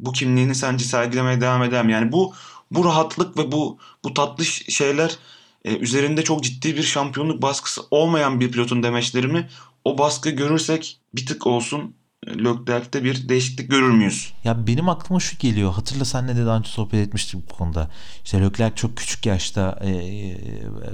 bu kimliğini sence sergilemeye devam eder mi? Yani bu bu rahatlık ve bu bu tatlış şeyler e, üzerinde çok ciddi bir şampiyonluk baskısı olmayan bir pilotun demeçleri mi? O baskı görürsek bir tık olsun Leclerc'te bir değişiklik görür müyüz? Ya benim aklıma şu geliyor. Hatırla senle de daha önce sohbet etmiştik bu konuda. İşte Leclerc çok küçük yaşta e, e,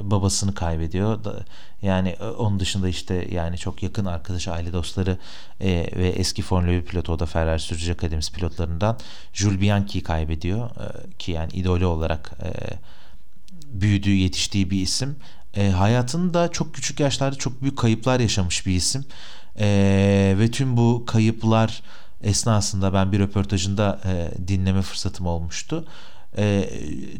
babasını kaybediyor. Da, yani e, onun dışında işte yani çok yakın arkadaşı, aile dostları e, ve eski Formula 1 pilotu o da Ferrari Sürücü Akademisi pilotlarından Jules Bianchi'yi kaybediyor. E, ki yani idolü olarak e, büyüdüğü, yetiştiği bir isim. E, hayatında çok küçük yaşlarda çok büyük kayıplar yaşamış bir isim. E, ve tüm bu kayıplar esnasında ben bir röportajında e, dinleme fırsatım olmuştu. E,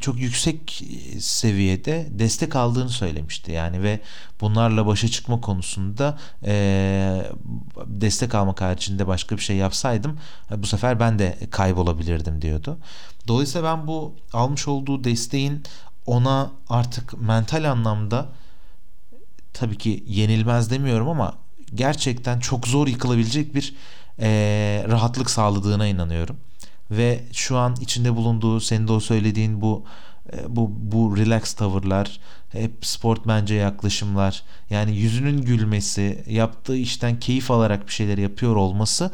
çok yüksek seviyede destek aldığını söylemişti yani ve bunlarla başa çıkma konusunda e, destek almak haricinde başka bir şey yapsaydım e, bu sefer ben de kaybolabilirdim diyordu. Dolayısıyla ben bu almış olduğu desteğin ona artık mental anlamda tabii ki yenilmez demiyorum ama gerçekten çok zor yıkılabilecek bir e, rahatlık sağladığına inanıyorum. Ve şu an içinde bulunduğu senin de o söylediğin bu bu bu relax tavırlar, hep sportmence yaklaşımlar, yani yüzünün gülmesi, yaptığı işten keyif alarak bir şeyler yapıyor olması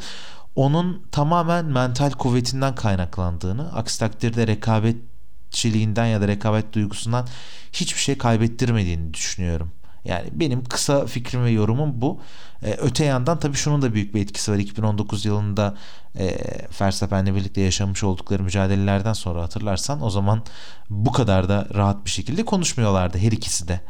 onun tamamen mental kuvvetinden kaynaklandığını, aksi takdirde rekabetçiliğinden ya da rekabet duygusundan hiçbir şey kaybettirmediğini düşünüyorum. Yani benim kısa fikrim ve yorumum bu. Ee, öte yandan tabii şunun da büyük bir etkisi var. 2019 yılında e, Verstappen'le birlikte yaşamış oldukları mücadelelerden sonra hatırlarsan o zaman bu kadar da rahat bir şekilde konuşmuyorlardı her ikisi de.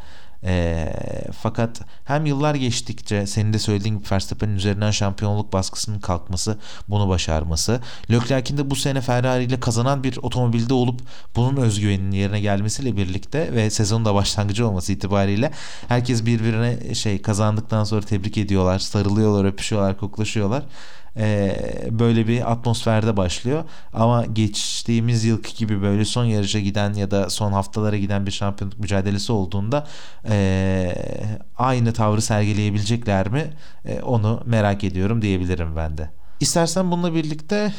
E, fakat hem yıllar geçtikçe senin de söylediğin gibi Verstappen'in üzerinden şampiyonluk baskısının kalkması, bunu başarması, Leclerc'in de bu sene Ferrari ile kazanan bir otomobilde olup bunun özgüveninin yerine gelmesiyle birlikte ve sezonun da başlangıcı olması itibariyle herkes birbirine şey kazandıktan sonra tebrik ediyorlar, sarılıyorlar, öpüşüyorlar, koklaşıyorlar e, böyle bir atmosferde başlıyor. Ama geçtiğimiz yılki gibi böyle son yarışa giden ya da son haftalara giden bir şampiyonluk mücadelesi olduğunda e, aynı tavrı sergileyebilecekler mi? E, onu merak ediyorum diyebilirim ben de. İstersen bununla birlikte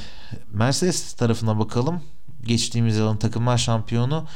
Mercedes tarafına bakalım. Geçtiğimiz yılın takımlar şampiyonu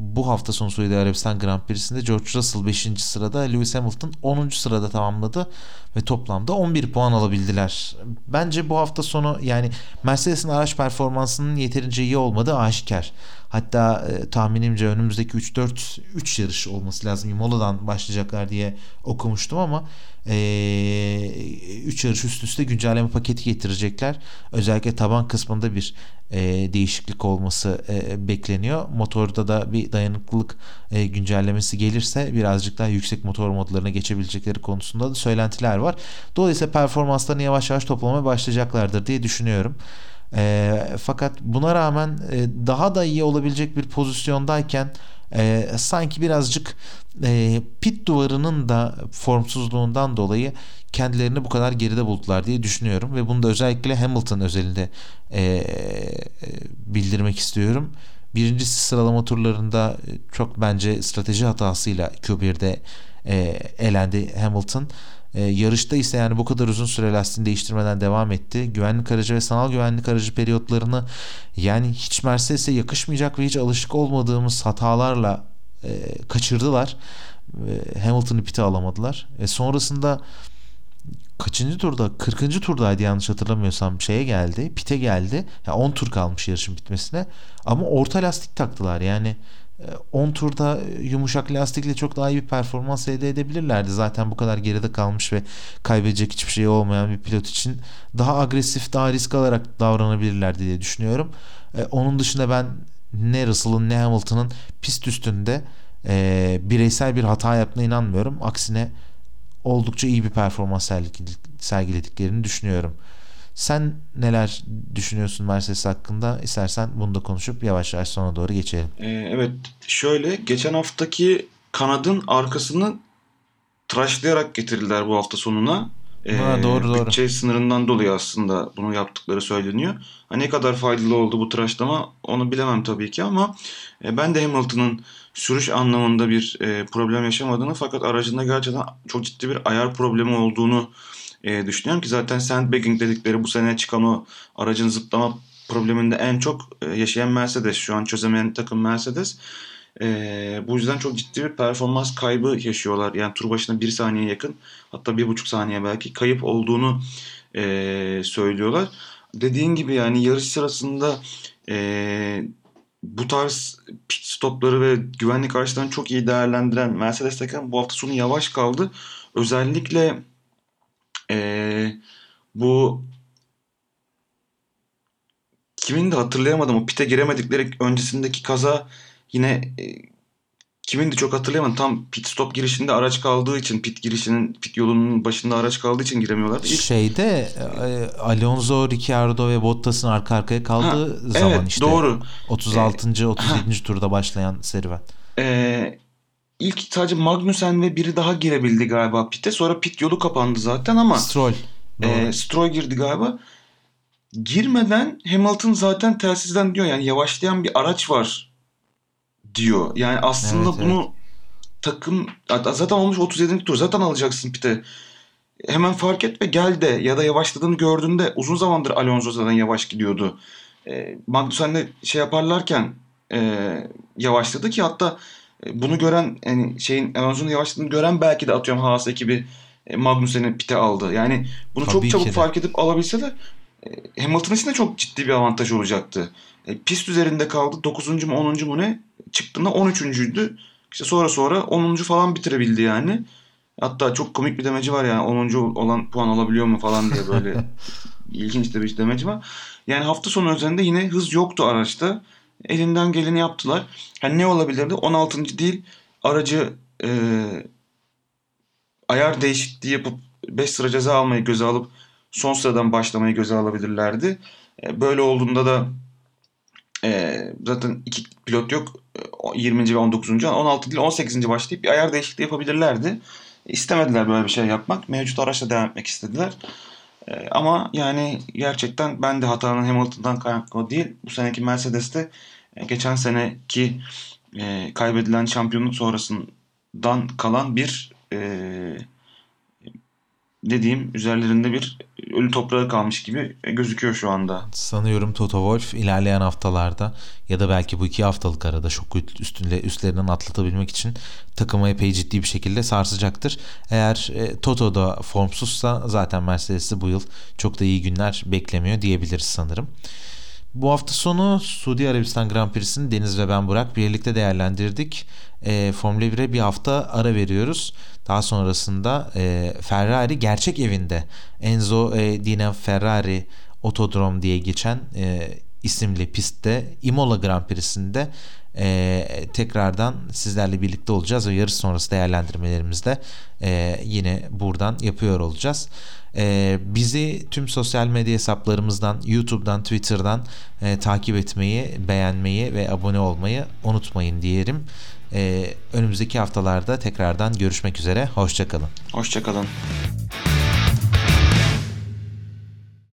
bu hafta sonu Suudi Arabistan Grand Prix'sinde George Russell 5. sırada, Lewis Hamilton 10. sırada tamamladı ve toplamda 11 puan alabildiler. Bence bu hafta sonu yani Mercedes'in araç performansının yeterince iyi olmadığı aşikar. Hatta e, tahminimce önümüzdeki 3-4 3 yarış olması lazım. Imola'dan başlayacaklar diye okumuştum ama 3 e, yarış üst üste güncelleme paketi getirecekler. Özellikle taban kısmında bir e, değişiklik olması e, bekleniyor. Motorda da bir dayanıklılık e, güncellemesi gelirse birazcık daha yüksek motor modlarına geçebilecekleri konusunda da söylentiler var. Dolayısıyla performanslarını yavaş yavaş toplamaya başlayacaklardır diye düşünüyorum. E, fakat buna rağmen e, daha da iyi olabilecek bir pozisyondayken e, sanki birazcık e, pit duvarının da formsuzluğundan dolayı kendilerini bu kadar geride buldular diye düşünüyorum ve bunu da özellikle Hamilton özelinde e, e, bildirmek istiyorum. Birincisi sıralama turlarında çok bence strateji hatasıyla Q1'de e, elendi Hamilton. E, yarışta ise yani bu kadar uzun süre lastiğini değiştirmeden devam etti. Güvenlik aracı ve sanal güvenlik aracı periyotlarını yani hiç Mercedes'e yakışmayacak ve hiç alışık olmadığımız hatalarla e, kaçırdılar. E, Hamilton'ı pite alamadılar. E, sonrasında kaçıncı turda 40. turdaydı yanlış hatırlamıyorsam şeye geldi pite geldi yani 10 tur kalmış yarışın bitmesine ama orta lastik taktılar yani 10 e, turda yumuşak lastikle çok daha iyi bir performans elde edebilirlerdi. Zaten bu kadar geride kalmış ve kaybedecek hiçbir şey olmayan bir pilot için daha agresif, daha risk alarak davranabilirlerdi diye düşünüyorum. Ee, onun dışında ben ne Russell'ın ne Hamilton'ın pist üstünde e, bireysel bir hata yaptığına inanmıyorum. Aksine oldukça iyi bir performans sergilediklerini düşünüyorum. Sen neler düşünüyorsun Mercedes hakkında? İstersen bunu da konuşup yavaş yavaş sona doğru geçelim. Ee, evet şöyle geçen haftaki kanadın arkasını tıraşlayarak getirdiler bu hafta sonuna. Ee, ha, doğru doğru. Bütçe sınırından dolayı aslında bunu yaptıkları söyleniyor. Ha, ne kadar faydalı oldu bu tıraşlama onu bilemem tabii ki ama e, ben de Hamilton'ın sürüş anlamında bir e, problem yaşamadığını fakat aracında gerçekten çok ciddi bir ayar problemi olduğunu e, düşünüyorum ki zaten sandbagging dedikleri bu sene çıkan o aracın zıplama probleminde en çok e, yaşayan Mercedes. Şu an çözemeyen takım Mercedes. E, bu yüzden çok ciddi bir performans kaybı yaşıyorlar. Yani tur başına bir saniye yakın hatta bir buçuk saniye belki kayıp olduğunu e, söylüyorlar. Dediğin gibi yani yarış sırasında e, bu tarz pit stopları ve güvenlik araçlarını çok iyi değerlendiren Mercedes takım bu hafta sonu yavaş kaldı. Özellikle e, bu kimin de hatırlayamadım o pite giremedikleri öncesindeki kaza yine e, kimin de çok hatırlayamadım. Tam pit stop girişinde araç kaldığı için pit girişinin pit yolunun başında araç kaldığı için giremiyorlar. İlk... Şeyde e, Alonso, Ricciardo ve Bottas'ın arka arkaya kaldığı ha, zaman evet, işte. doğru. 36. Ee, 37. Ha. turda başlayan serüven. Ee, ilk sadece Magnussen ve biri daha girebildi galiba pite. Sonra pit yolu kapandı zaten ama Stroll. E, Stroll girdi galiba girmeden Hamilton zaten telsizden diyor yani yavaşlayan bir araç var diyor. Yani aslında evet, bunu evet. takım zaten olmuş 37. tur zaten alacaksın pite. Hemen fark et ve gel de ya da yavaşladığını gördüğünde uzun zamandır Alonso zaten yavaş gidiyordu. E, Magnussen'le şey yaparlarken e, yavaşladı ki hatta bunu gören yani şeyin Alonso'nun yavaşladığını gören belki de atıyorum Haas ekibi e, Magnussen'i pite aldı. Yani bunu Tabii çok çabuk de. fark edip alabilseler e, Hamilton için de çok ciddi bir avantaj olacaktı. E, pist üzerinde kaldı. 9. mu 10. mu ne? Çıktığında 13.'üydü. İşte sonra sonra 10. falan bitirebildi yani. Hatta çok komik bir demeci var yani 10. olan puan alabiliyor mu falan diye böyle ilginç de bir demeci var. Yani hafta sonu üzerinde yine hız yoktu araçta. Elinden geleni yaptılar. Yani ne olabilirdi? 16. değil aracı e, ayar değişikliği yapıp 5 sıra ceza almayı göze alıp son sıradan başlamayı göze alabilirlerdi. E, böyle olduğunda da e, zaten iki pilot yok. 20. E, ve 19. 16 değil 18. başlayıp bir ayar değişikliği yapabilirlerdi. İstemediler böyle bir şey yapmak. Mevcut araçla devam etmek istediler. Ama yani gerçekten ben de hatanın Hamilton'dan kaynaklı değil. Bu seneki Mercedes'te geçen seneki kaybedilen şampiyonluk sonrasından kalan bir dediğim üzerlerinde bir ölü toprağı kalmış gibi gözüküyor şu anda. Sanıyorum Toto Wolff ilerleyen haftalarda ya da belki bu iki haftalık arada şok üstünde üstlerinden atlatabilmek için takımı epey ciddi bir şekilde sarsacaktır. Eğer e, Toto da formsuzsa zaten Mercedes'i bu yıl çok da iyi günler beklemiyor diyebiliriz sanırım. Bu hafta sonu Suudi Arabistan Grand Prix'sini Deniz ve ben Burak birlikte değerlendirdik. E, Formula 1'e bir hafta ara veriyoruz. Daha sonrasında e, Ferrari gerçek evinde Enzo e, Dina Ferrari Otodrom diye geçen e, isimli pistte Imola Grand Prix'sinde e, tekrardan sizlerle birlikte olacağız ve yarış sonrası değerlendirmelerimizde e, yine buradan yapıyor olacağız. E, bizi tüm sosyal medya hesaplarımızdan, YouTube'dan, Twitter'dan e, takip etmeyi, beğenmeyi ve abone olmayı unutmayın diyelim. E, önümüzdeki haftalarda tekrardan görüşmek üzere. Hoşçakalın. Hoşçakalın.